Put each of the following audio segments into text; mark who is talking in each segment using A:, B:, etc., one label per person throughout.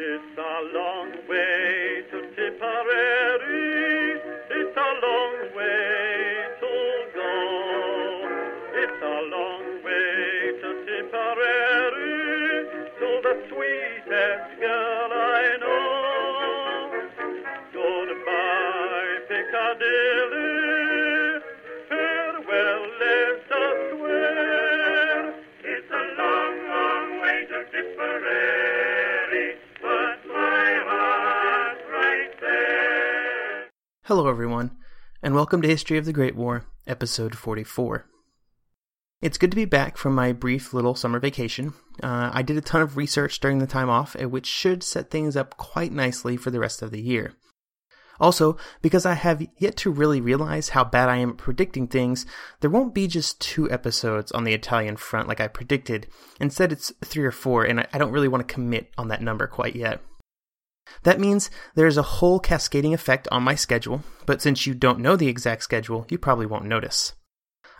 A: It's a long way to Tipperary.
B: Hello, everyone, and welcome to History of the Great War, episode 44. It's good to be back from my brief little summer vacation. Uh, I did a ton of research during the time off, uh, which should set things up quite nicely for the rest of the year. Also, because I have yet to really realize how bad I am at predicting things, there won't be just two episodes on the Italian front like I predicted. Instead, it's three or four, and I don't really want to commit on that number quite yet. That means there's a whole cascading effect on my schedule, but since you don't know the exact schedule, you probably won't notice.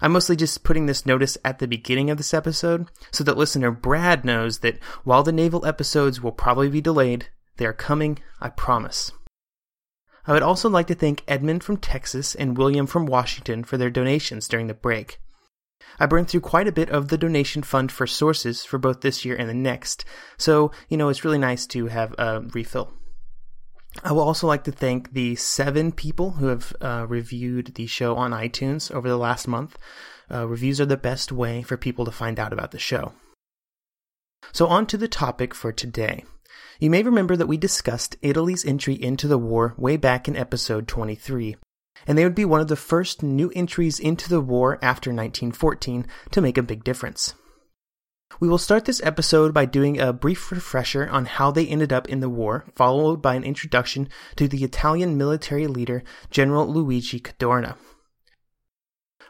B: I'm mostly just putting this notice at the beginning of this episode so that listener Brad knows that while the naval episodes will probably be delayed, they are coming, I promise. I would also like to thank Edmund from Texas and William from Washington for their donations during the break. I burned through quite a bit of the donation fund for sources for both this year and the next, so, you know, it's really nice to have a refill. I will also like to thank the seven people who have uh, reviewed the show on iTunes over the last month. Uh, reviews are the best way for people to find out about the show. So, on to the topic for today. You may remember that we discussed Italy's entry into the war way back in episode 23, and they would be one of the first new entries into the war after 1914 to make a big difference. We will start this episode by doing a brief refresher on how they ended up in the war, followed by an introduction to the Italian military leader, General Luigi Cadorna.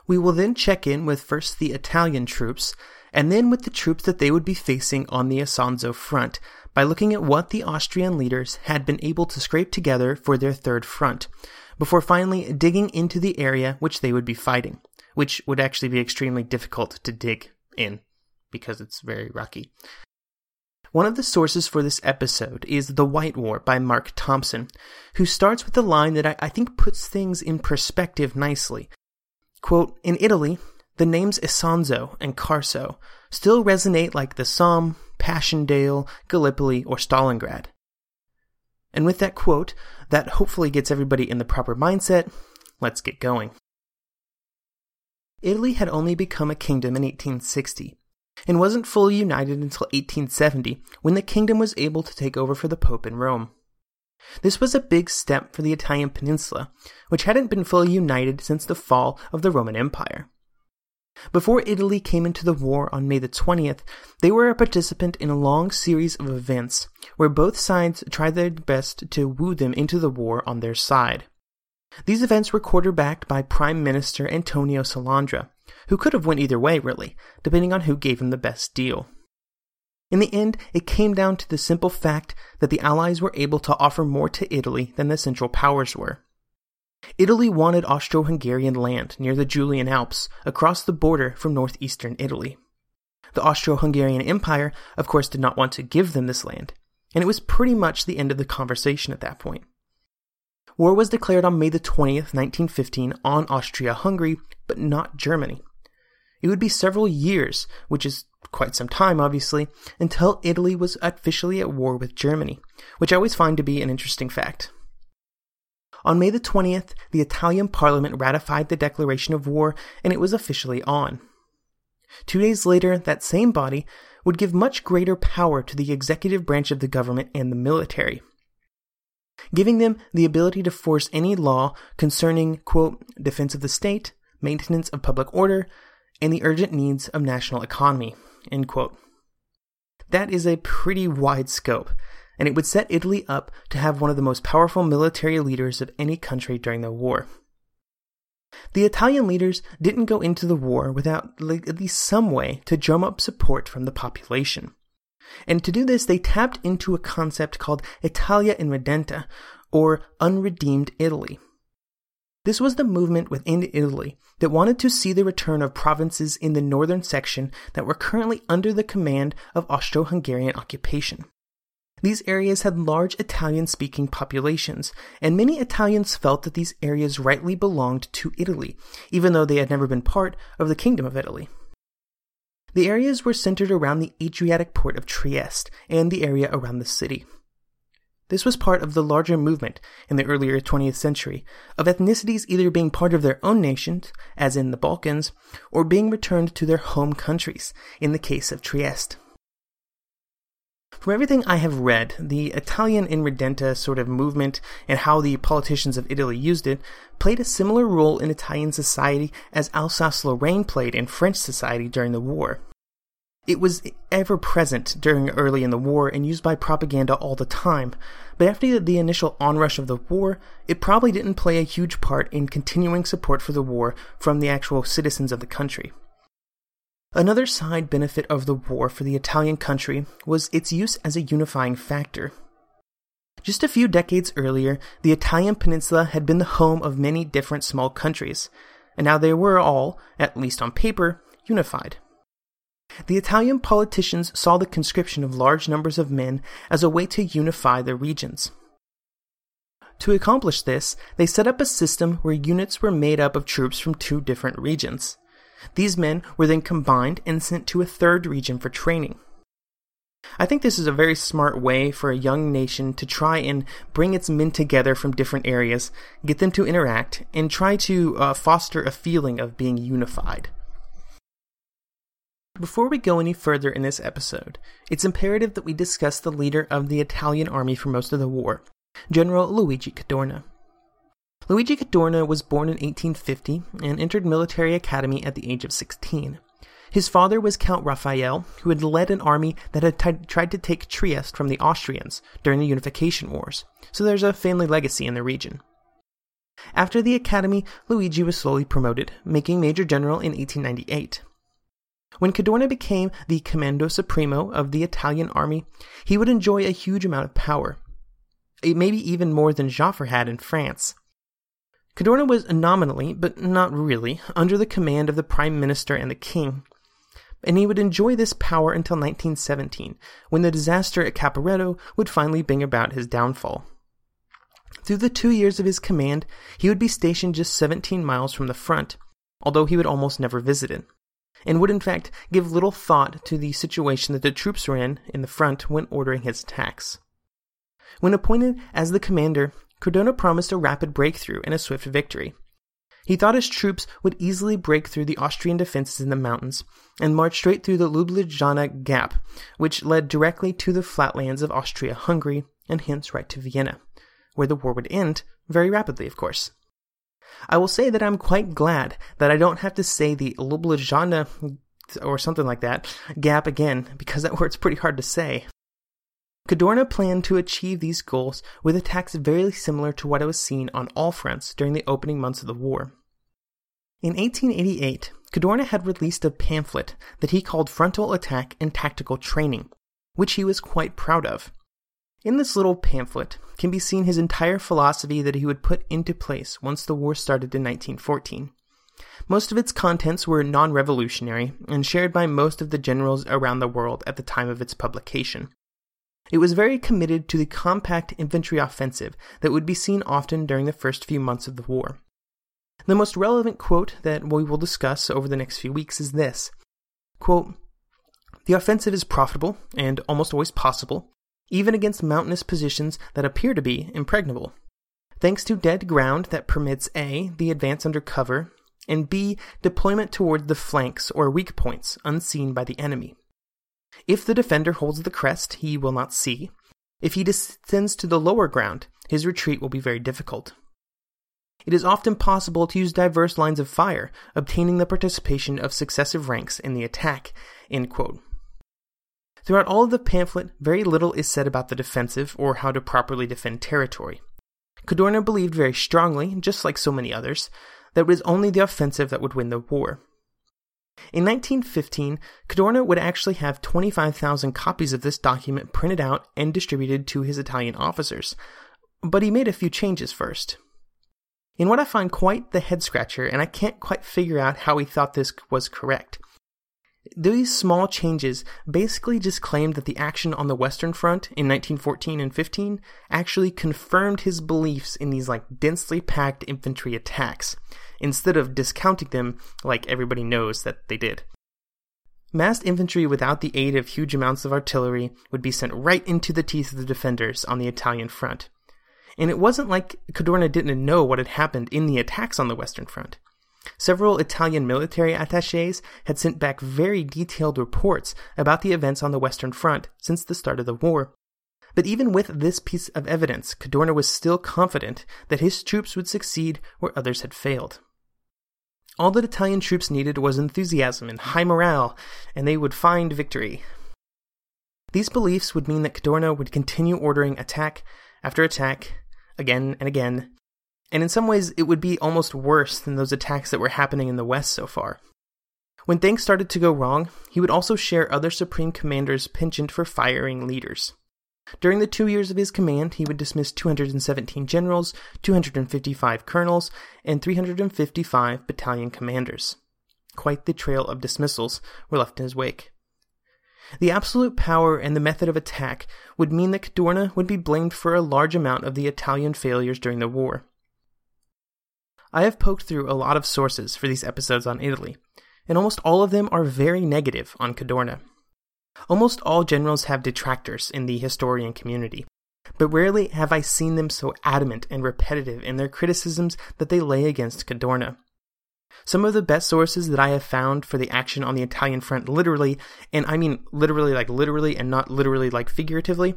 B: We will then check in with first the Italian troops, and then with the troops that they would be facing on the Isonzo front by looking at what the Austrian leaders had been able to scrape together for their third front, before finally digging into the area which they would be fighting, which would actually be extremely difficult to dig in because it's very rocky. One of the sources for this episode is The White War by Mark Thompson, who starts with a line that I, I think puts things in perspective nicely. Quote, In Italy, the names Isonzo and Carso still resonate like the Somme, Passchendaele, Gallipoli, or Stalingrad. And with that quote, that hopefully gets everybody in the proper mindset, let's get going. Italy had only become a kingdom in 1860 and wasn't fully united until 1870 when the kingdom was able to take over for the Pope in Rome. This was a big step for the Italian peninsula, which hadn't been fully united since the fall of the Roman Empire. Before Italy came into the war on May the 20th, they were a participant in a long series of events where both sides tried their best to woo them into the war on their side. These events were quarterbacked by Prime Minister Antonio Salandra, who could have went either way, really, depending on who gave him the best deal. In the end, it came down to the simple fact that the Allies were able to offer more to Italy than the Central Powers were. Italy wanted Austro Hungarian land near the Julian Alps, across the border from northeastern Italy. The Austro Hungarian Empire, of course, did not want to give them this land, and it was pretty much the end of the conversation at that point. War was declared on May the 20th, 1915, on Austria Hungary, but not Germany. It would be several years, which is quite some time, obviously, until Italy was officially at war with Germany, which I always find to be an interesting fact. On May the 20th, the Italian parliament ratified the declaration of war and it was officially on. Two days later, that same body would give much greater power to the executive branch of the government and the military, giving them the ability to force any law concerning, quote, defense of the state, maintenance of public order, and the urgent needs of national economy, end quote. That is a pretty wide scope, and it would set Italy up to have one of the most powerful military leaders of any country during the war. The Italian leaders didn't go into the war without at least some way to drum up support from the population. And to do this, they tapped into a concept called Italia Irredenta, or unredeemed Italy. This was the movement within Italy that wanted to see the return of provinces in the northern section that were currently under the command of Austro Hungarian occupation. These areas had large Italian speaking populations, and many Italians felt that these areas rightly belonged to Italy, even though they had never been part of the Kingdom of Italy. The areas were centered around the Adriatic port of Trieste and the area around the city. This was part of the larger movement in the earlier 20th century of ethnicities either being part of their own nations, as in the Balkans, or being returned to their home countries, in the case of Trieste. From everything I have read, the Italian Irredenta sort of movement and how the politicians of Italy used it played a similar role in Italian society as Alsace Lorraine played in French society during the war. It was ever present during early in the war and used by propaganda all the time, but after the initial onrush of the war, it probably didn't play a huge part in continuing support for the war from the actual citizens of the country. Another side benefit of the war for the Italian country was its use as a unifying factor. Just a few decades earlier, the Italian peninsula had been the home of many different small countries, and now they were all, at least on paper, unified. The Italian politicians saw the conscription of large numbers of men as a way to unify the regions. To accomplish this, they set up a system where units were made up of troops from two different regions. These men were then combined and sent to a third region for training. I think this is a very smart way for a young nation to try and bring its men together from different areas, get them to interact, and try to uh, foster a feeling of being unified. Before we go any further in this episode, it's imperative that we discuss the leader of the Italian army for most of the war, General Luigi Cadorna. Luigi Cadorna was born in 1850 and entered military academy at the age of 16. His father was Count Raphael, who had led an army that had t- tried to take Trieste from the Austrians during the Unification Wars, so there's a family legacy in the region. After the academy, Luigi was slowly promoted, making Major General in 1898. When Cadorna became the Comando Supremo of the Italian army, he would enjoy a huge amount of power, eh, maybe even more than Joffre had in France. Cadorna was nominally, but not really, under the command of the Prime Minister and the King, and he would enjoy this power until 1917, when the disaster at Caporetto would finally bring about his downfall. Through the two years of his command, he would be stationed just 17 miles from the front, although he would almost never visit it, and would in fact give little thought to the situation that the troops were in in the front when ordering his attacks. When appointed as the commander, Cadorna promised a rapid breakthrough and a swift victory. He thought his troops would easily break through the Austrian defenses in the mountains and march straight through the Ljubljana Gap, which led directly to the flatlands of Austria Hungary and hence right to Vienna, where the war would end very rapidly, of course. I will say that I'm quite glad that I don't have to say the Ljubljana or something like that gap again, because that word's pretty hard to say. Cadorna planned to achieve these goals with attacks very similar to what was seen on all fronts during the opening months of the war. In 1888, Cadorna had released a pamphlet that he called Frontal Attack and Tactical Training, which he was quite proud of. In this little pamphlet can be seen his entire philosophy that he would put into place once the war started in 1914. Most of its contents were non revolutionary and shared by most of the generals around the world at the time of its publication. It was very committed to the compact infantry offensive that would be seen often during the first few months of the war. The most relevant quote that we will discuss over the next few weeks is this quote, The offensive is profitable and almost always possible, even against mountainous positions that appear to be impregnable. Thanks to dead ground that permits A. the advance under cover, and B. deployment toward the flanks or weak points unseen by the enemy. If the defender holds the crest, he will not see. If he descends to the lower ground, his retreat will be very difficult. It is often possible to use diverse lines of fire, obtaining the participation of successive ranks in the attack. Throughout all of the pamphlet, very little is said about the defensive or how to properly defend territory. Cadorna believed very strongly, just like so many others, that it was only the offensive that would win the war. In 1915, Cadorna would actually have 25,000 copies of this document printed out and distributed to his Italian officers, but he made a few changes first. In what I find quite the head scratcher, and I can't quite figure out how he thought this was correct. These small changes basically just claimed that the action on the Western Front in 1914 and 15 actually confirmed his beliefs in these like densely packed infantry attacks, instead of discounting them like everybody knows that they did. Massed infantry without the aid of huge amounts of artillery would be sent right into the teeth of the defenders on the Italian front. And it wasn't like Cadorna didn't know what had happened in the attacks on the Western Front. Several Italian military attaches had sent back very detailed reports about the events on the Western Front since the start of the war. But even with this piece of evidence, Cadorna was still confident that his troops would succeed where others had failed. All that Italian troops needed was enthusiasm and high morale, and they would find victory. These beliefs would mean that Cadorna would continue ordering attack after attack, again and again, and in some ways it would be almost worse than those attacks that were happening in the West so far. When things started to go wrong, he would also share other Supreme Commander's penchant for firing leaders. During the two years of his command, he would dismiss 217 generals, 255 colonels, and 355 battalion commanders. Quite the trail of dismissals were left in his wake. The absolute power and the method of attack would mean that Cadorna would be blamed for a large amount of the Italian failures during the war. I have poked through a lot of sources for these episodes on Italy, and almost all of them are very negative on Cadorna. Almost all generals have detractors in the historian community, but rarely have I seen them so adamant and repetitive in their criticisms that they lay against Cadorna. Some of the best sources that I have found for the action on the Italian front literally, and I mean literally like literally and not literally like figuratively,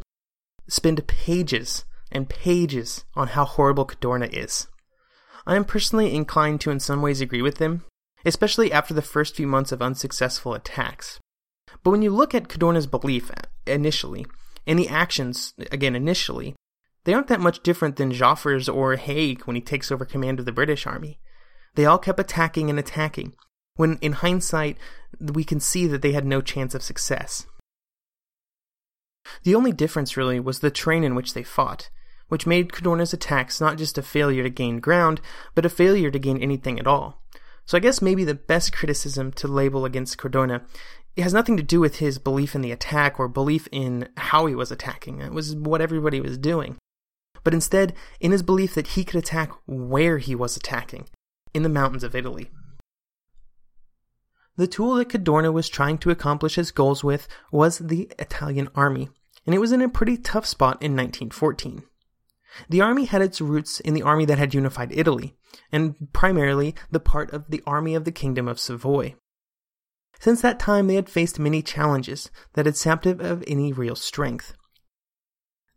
B: spend pages and pages on how horrible Cadorna is. I am personally inclined to in some ways agree with them, especially after the first few months of unsuccessful attacks. But when you look at Cadorna's belief initially, and the actions, again initially, they aren't that much different than Joffre's or Haig when he takes over command of the British army. They all kept attacking and attacking, when in hindsight, we can see that they had no chance of success. The only difference, really, was the terrain in which they fought, which made Cadorna's attacks not just a failure to gain ground, but a failure to gain anything at all. So I guess maybe the best criticism to label against Cadorna it has nothing to do with his belief in the attack or belief in how he was attacking. It was what everybody was doing. But instead, in his belief that he could attack where he was attacking, in the mountains of Italy. The tool that Cadorna was trying to accomplish his goals with was the Italian army, and it was in a pretty tough spot in 1914. The army had its roots in the army that had unified Italy, and primarily the part of the army of the Kingdom of Savoy. Since that time, they had faced many challenges that had sapped it of any real strength.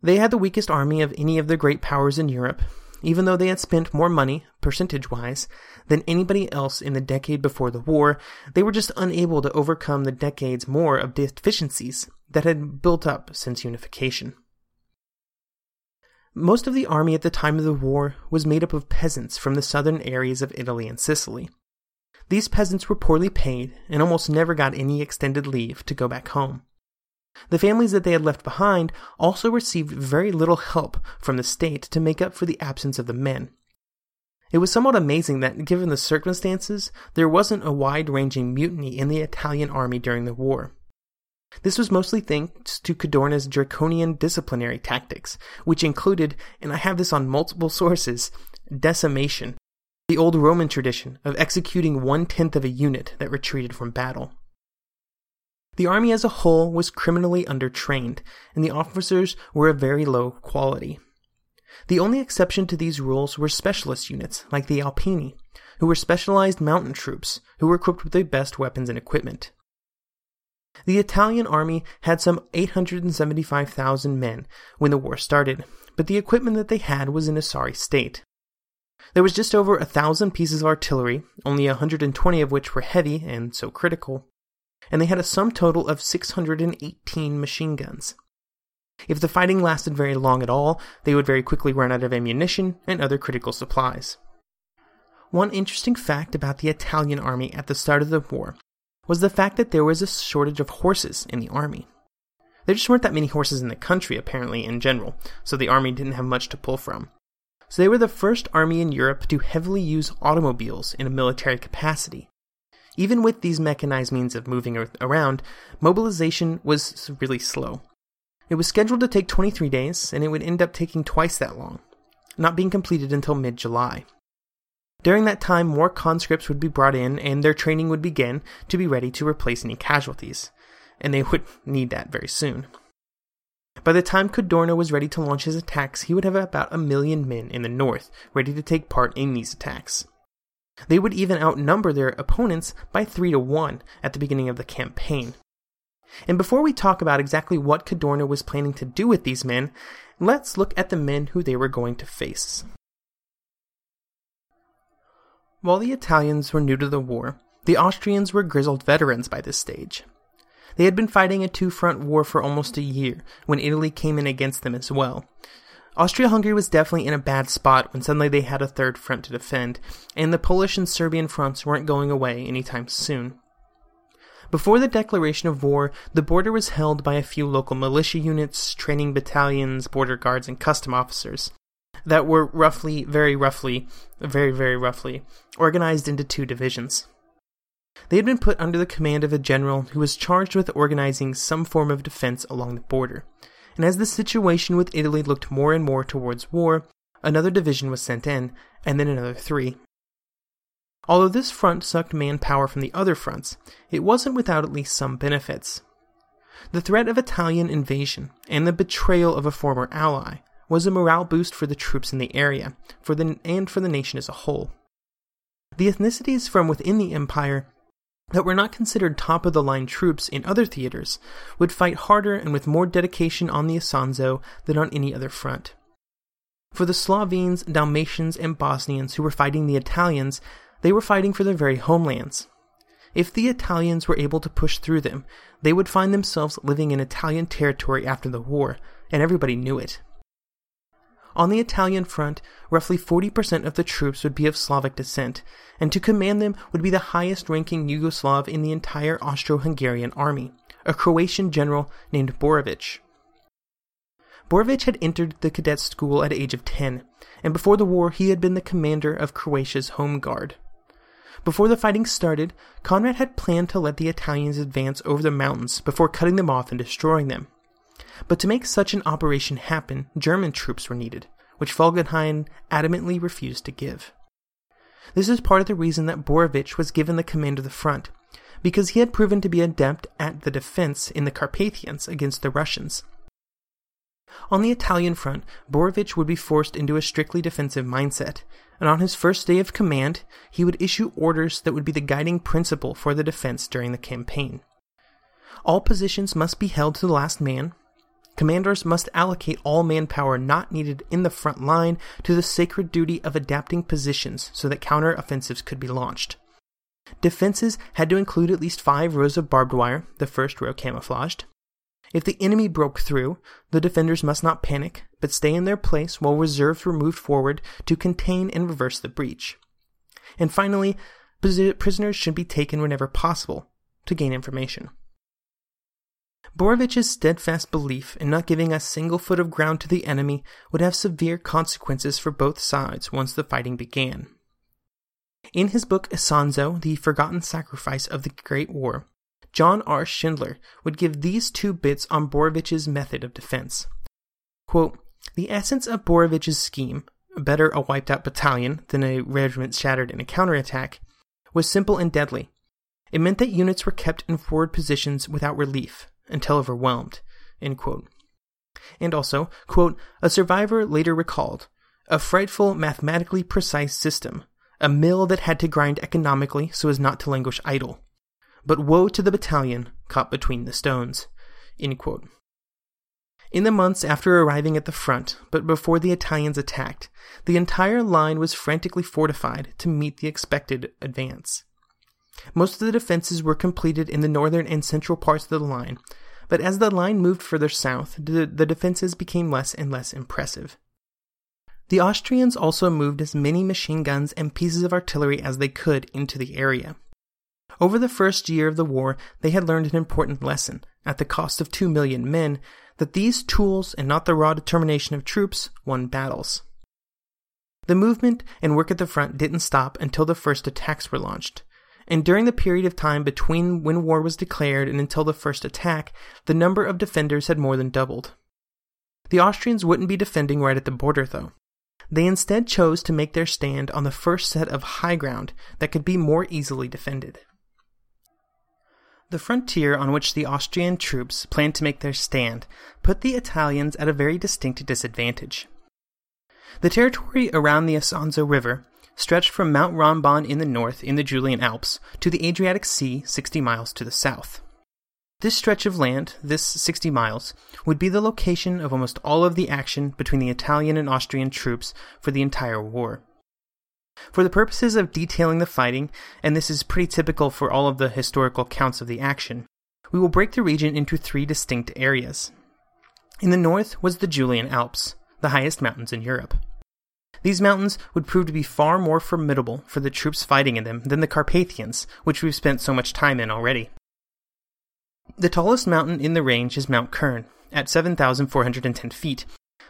B: They had the weakest army of any of the great powers in Europe, even though they had spent more money, percentage wise, than anybody else in the decade before the war, they were just unable to overcome the decades more of deficiencies that had built up since unification. Most of the army at the time of the war was made up of peasants from the southern areas of Italy and Sicily. These peasants were poorly paid and almost never got any extended leave to go back home. The families that they had left behind also received very little help from the state to make up for the absence of the men. It was somewhat amazing that, given the circumstances, there wasn't a wide ranging mutiny in the Italian army during the war. This was mostly thanks to Cadorna's draconian disciplinary tactics, which included, and I have this on multiple sources, decimation, the old Roman tradition of executing one tenth of a unit that retreated from battle. The army as a whole was criminally undertrained, and the officers were of very low quality. The only exception to these rules were specialist units, like the Alpini, who were specialized mountain troops who were equipped with the best weapons and equipment. The Italian army had some 875,000 men when the war started, but the equipment that they had was in a sorry state. There was just over a thousand pieces of artillery, only 120 of which were heavy and so critical, and they had a sum total of 618 machine guns. If the fighting lasted very long at all, they would very quickly run out of ammunition and other critical supplies. One interesting fact about the Italian army at the start of the war was the fact that there was a shortage of horses in the army. There just weren't that many horses in the country, apparently, in general, so the army didn't have much to pull from. So they were the first army in Europe to heavily use automobiles in a military capacity. Even with these mechanized means of moving around, mobilization was really slow. It was scheduled to take 23 days, and it would end up taking twice that long, not being completed until mid July. During that time, more conscripts would be brought in, and their training would begin to be ready to replace any casualties, and they would need that very soon. By the time Cadorna was ready to launch his attacks, he would have about a million men in the north ready to take part in these attacks. They would even outnumber their opponents by 3 to 1 at the beginning of the campaign. And before we talk about exactly what Cadorna was planning to do with these men, let's look at the men who they were going to face. While the Italians were new to the war, the Austrians were grizzled veterans by this stage. They had been fighting a two front war for almost a year when Italy came in against them as well, Austria Hungary was definitely in a bad spot when suddenly they had a third front to defend, and the Polish and Serbian fronts weren't going away anytime soon. Before the declaration of war, the border was held by a few local militia units, training battalions, border guards, and custom officers that were roughly, very roughly, very, very roughly, organized into two divisions. They had been put under the command of a general who was charged with organizing some form of defense along the border and as the situation with Italy looked more and more towards war, another division was sent in, and then another three. Although this front sucked manpower from the other fronts, it wasn't without at least some benefits. The threat of Italian invasion and the betrayal of a former ally was a morale boost for the troops in the area for the, and for the nation as a whole. The ethnicities from within the empire that were not considered top of the line troops in other theaters would fight harder and with more dedication on the Isonzo than on any other front. For the Slovenes, Dalmatians, and Bosnians who were fighting the Italians, they were fighting for their very homelands. If the Italians were able to push through them, they would find themselves living in Italian territory after the war, and everybody knew it. On the Italian front, roughly 40% of the troops would be of Slavic descent, and to command them would be the highest ranking Yugoslav in the entire Austro Hungarian army, a Croatian general named Borovic. Borovic had entered the cadet school at age of 10, and before the war he had been the commander of Croatia's home guard. Before the fighting started, Conrad had planned to let the Italians advance over the mountains before cutting them off and destroying them. But to make such an operation happen, German troops were needed, which Falkenhayn adamantly refused to give. This is part of the reason that Borovitch was given the command of the front, because he had proven to be adept at the defense in the Carpathians against the Russians. On the Italian front, Borovitch would be forced into a strictly defensive mindset, and on his first day of command, he would issue orders that would be the guiding principle for the defense during the campaign. All positions must be held to the last man, Commanders must allocate all manpower not needed in the front line to the sacred duty of adapting positions so that counter-offensives could be launched. Defenses had to include at least five rows of barbed wire, the first row camouflaged. If the enemy broke through, the defenders must not panic, but stay in their place while reserves were moved forward to contain and reverse the breach. And finally, prisoners should be taken whenever possible to gain information. Borovic's steadfast belief in not giving a single foot of ground to the enemy would have severe consequences for both sides once the fighting began. In his book Isonzo, The Forgotten Sacrifice of the Great War, John R. Schindler would give these two bits on Borovic's method of defense. Quote, the essence of Borovic's scheme, better a wiped out battalion than a regiment shattered in a counterattack, was simple and deadly. It meant that units were kept in forward positions without relief, until overwhelmed. And also, quote, a survivor later recalled, a frightful, mathematically precise system, a mill that had to grind economically so as not to languish idle. But woe to the battalion caught between the stones. In the months after arriving at the front, but before the Italians attacked, the entire line was frantically fortified to meet the expected advance. Most of the defenses were completed in the northern and central parts of the line, but as the line moved further south, the, the defenses became less and less impressive. The Austrians also moved as many machine guns and pieces of artillery as they could into the area. Over the first year of the war, they had learned an important lesson, at the cost of two million men, that these tools and not the raw determination of troops won battles. The movement and work at the front didn't stop until the first attacks were launched, and during the period of time between when war was declared and until the first attack, the number of defenders had more than doubled. The Austrians wouldn't be defending right at the border, though. They instead chose to make their stand on the first set of high ground that could be more easily defended. The frontier on which the Austrian troops planned to make their stand put the Italians at a very distinct disadvantage. The territory around the Isonzo River stretched from Mount Rombon in the north in the Julian Alps to the Adriatic Sea 60 miles to the south. This stretch of land, this 60 miles, would be the location of almost all of the action between the Italian and Austrian troops for the entire war. For the purposes of detailing the fighting, and this is pretty typical for all of the historical accounts of the action, we will break the region into three distinct areas. In the north was the Julian Alps, the highest mountains in Europe. These mountains would prove to be far more formidable for the troops fighting in them than the Carpathians, which we've spent so much time in already. The tallest mountain in the range is Mount Krn, at 7,410 feet,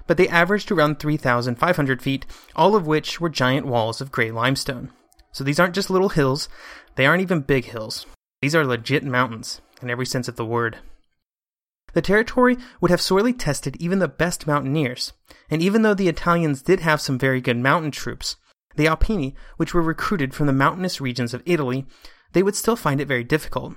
B: but they averaged around 3,500 feet, all of which were giant walls of gray limestone. So these aren't just little hills, they aren't even big hills. These are legit mountains, in every sense of the word. The territory would have sorely tested even the best mountaineers, and even though the Italians did have some very good mountain troops, the Alpini, which were recruited from the mountainous regions of Italy, they would still find it very difficult.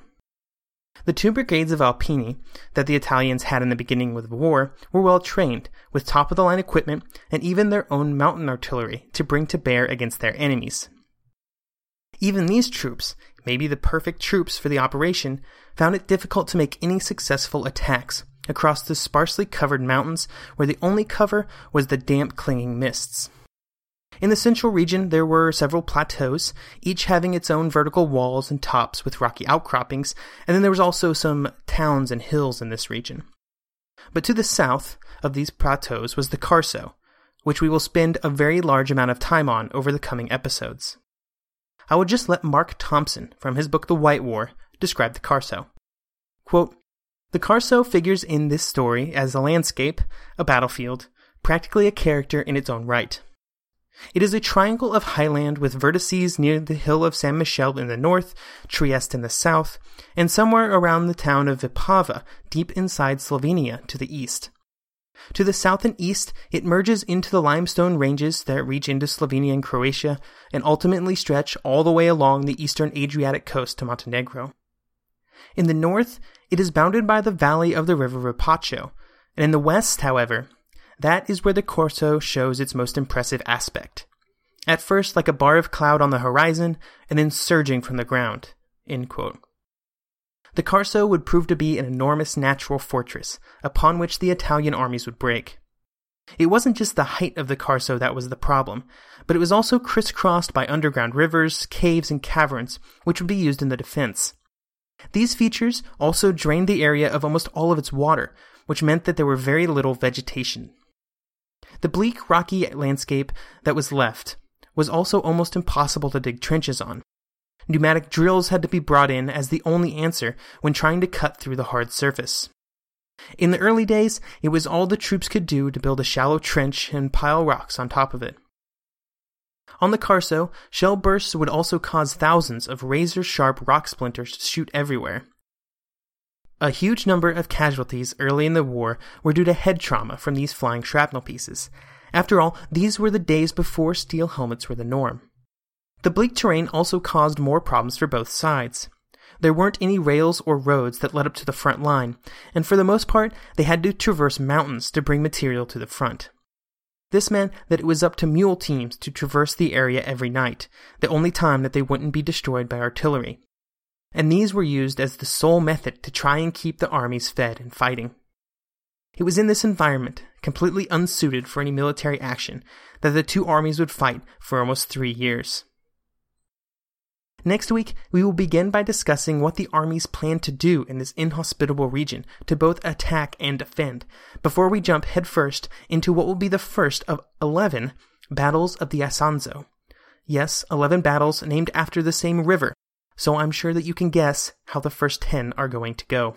B: The two brigades of Alpini that the Italians had in the beginning of the war were well trained, with top of the line equipment and even their own mountain artillery to bring to bear against their enemies. Even these troops, maybe the perfect troops for the operation, found it difficult to make any successful attacks across the sparsely covered mountains where the only cover was the damp clinging mists. In the central region, there were several plateaus, each having its own vertical walls and tops with rocky outcroppings, and then there was also some towns and hills in this region. But to the south of these plateaus was the Carso, which we will spend a very large amount of time on over the coming episodes. I will just let Mark Thompson, from his book The White War, describe the Carso. Quote, the Carso figures in this story as a landscape, a battlefield, practically a character in its own right. It is a triangle of highland with vertices near the hill of San Michele in the north, Trieste in the south, and somewhere around the town of Vipava, deep inside Slovenia to the east. To the south and east, it merges into the limestone ranges that reach into Slovenia and Croatia and ultimately stretch all the way along the eastern Adriatic coast to Montenegro. In the north, it is bounded by the valley of the river Rapacho, and in the west, however, that is where the Carso shows its most impressive aspect. At first, like a bar of cloud on the horizon, and then surging from the ground. The Carso would prove to be an enormous natural fortress, upon which the Italian armies would break. It wasn't just the height of the Carso that was the problem, but it was also crisscrossed by underground rivers, caves, and caverns, which would be used in the defense. These features also drained the area of almost all of its water, which meant that there were very little vegetation. The bleak, rocky landscape that was left was also almost impossible to dig trenches on. Pneumatic drills had to be brought in as the only answer when trying to cut through the hard surface. In the early days, it was all the troops could do to build a shallow trench and pile rocks on top of it. On the Carso, shell bursts would also cause thousands of razor sharp rock splinters to shoot everywhere. A huge number of casualties early in the war were due to head trauma from these flying shrapnel pieces. After all, these were the days before steel helmets were the norm. The bleak terrain also caused more problems for both sides. There weren't any rails or roads that led up to the front line, and for the most part, they had to traverse mountains to bring material to the front. This meant that it was up to mule teams to traverse the area every night, the only time that they wouldn't be destroyed by artillery. And these were used as the sole method to try and keep the armies fed and fighting. It was in this environment, completely unsuited for any military action, that the two armies would fight for almost three years. Next week, we will begin by discussing what the armies plan to do in this inhospitable region to both attack and defend, before we jump headfirst into what will be the first of 11 battles of the Isonzo. Yes, 11 battles named after the same river, so I'm sure that you can guess how the first 10 are going to go.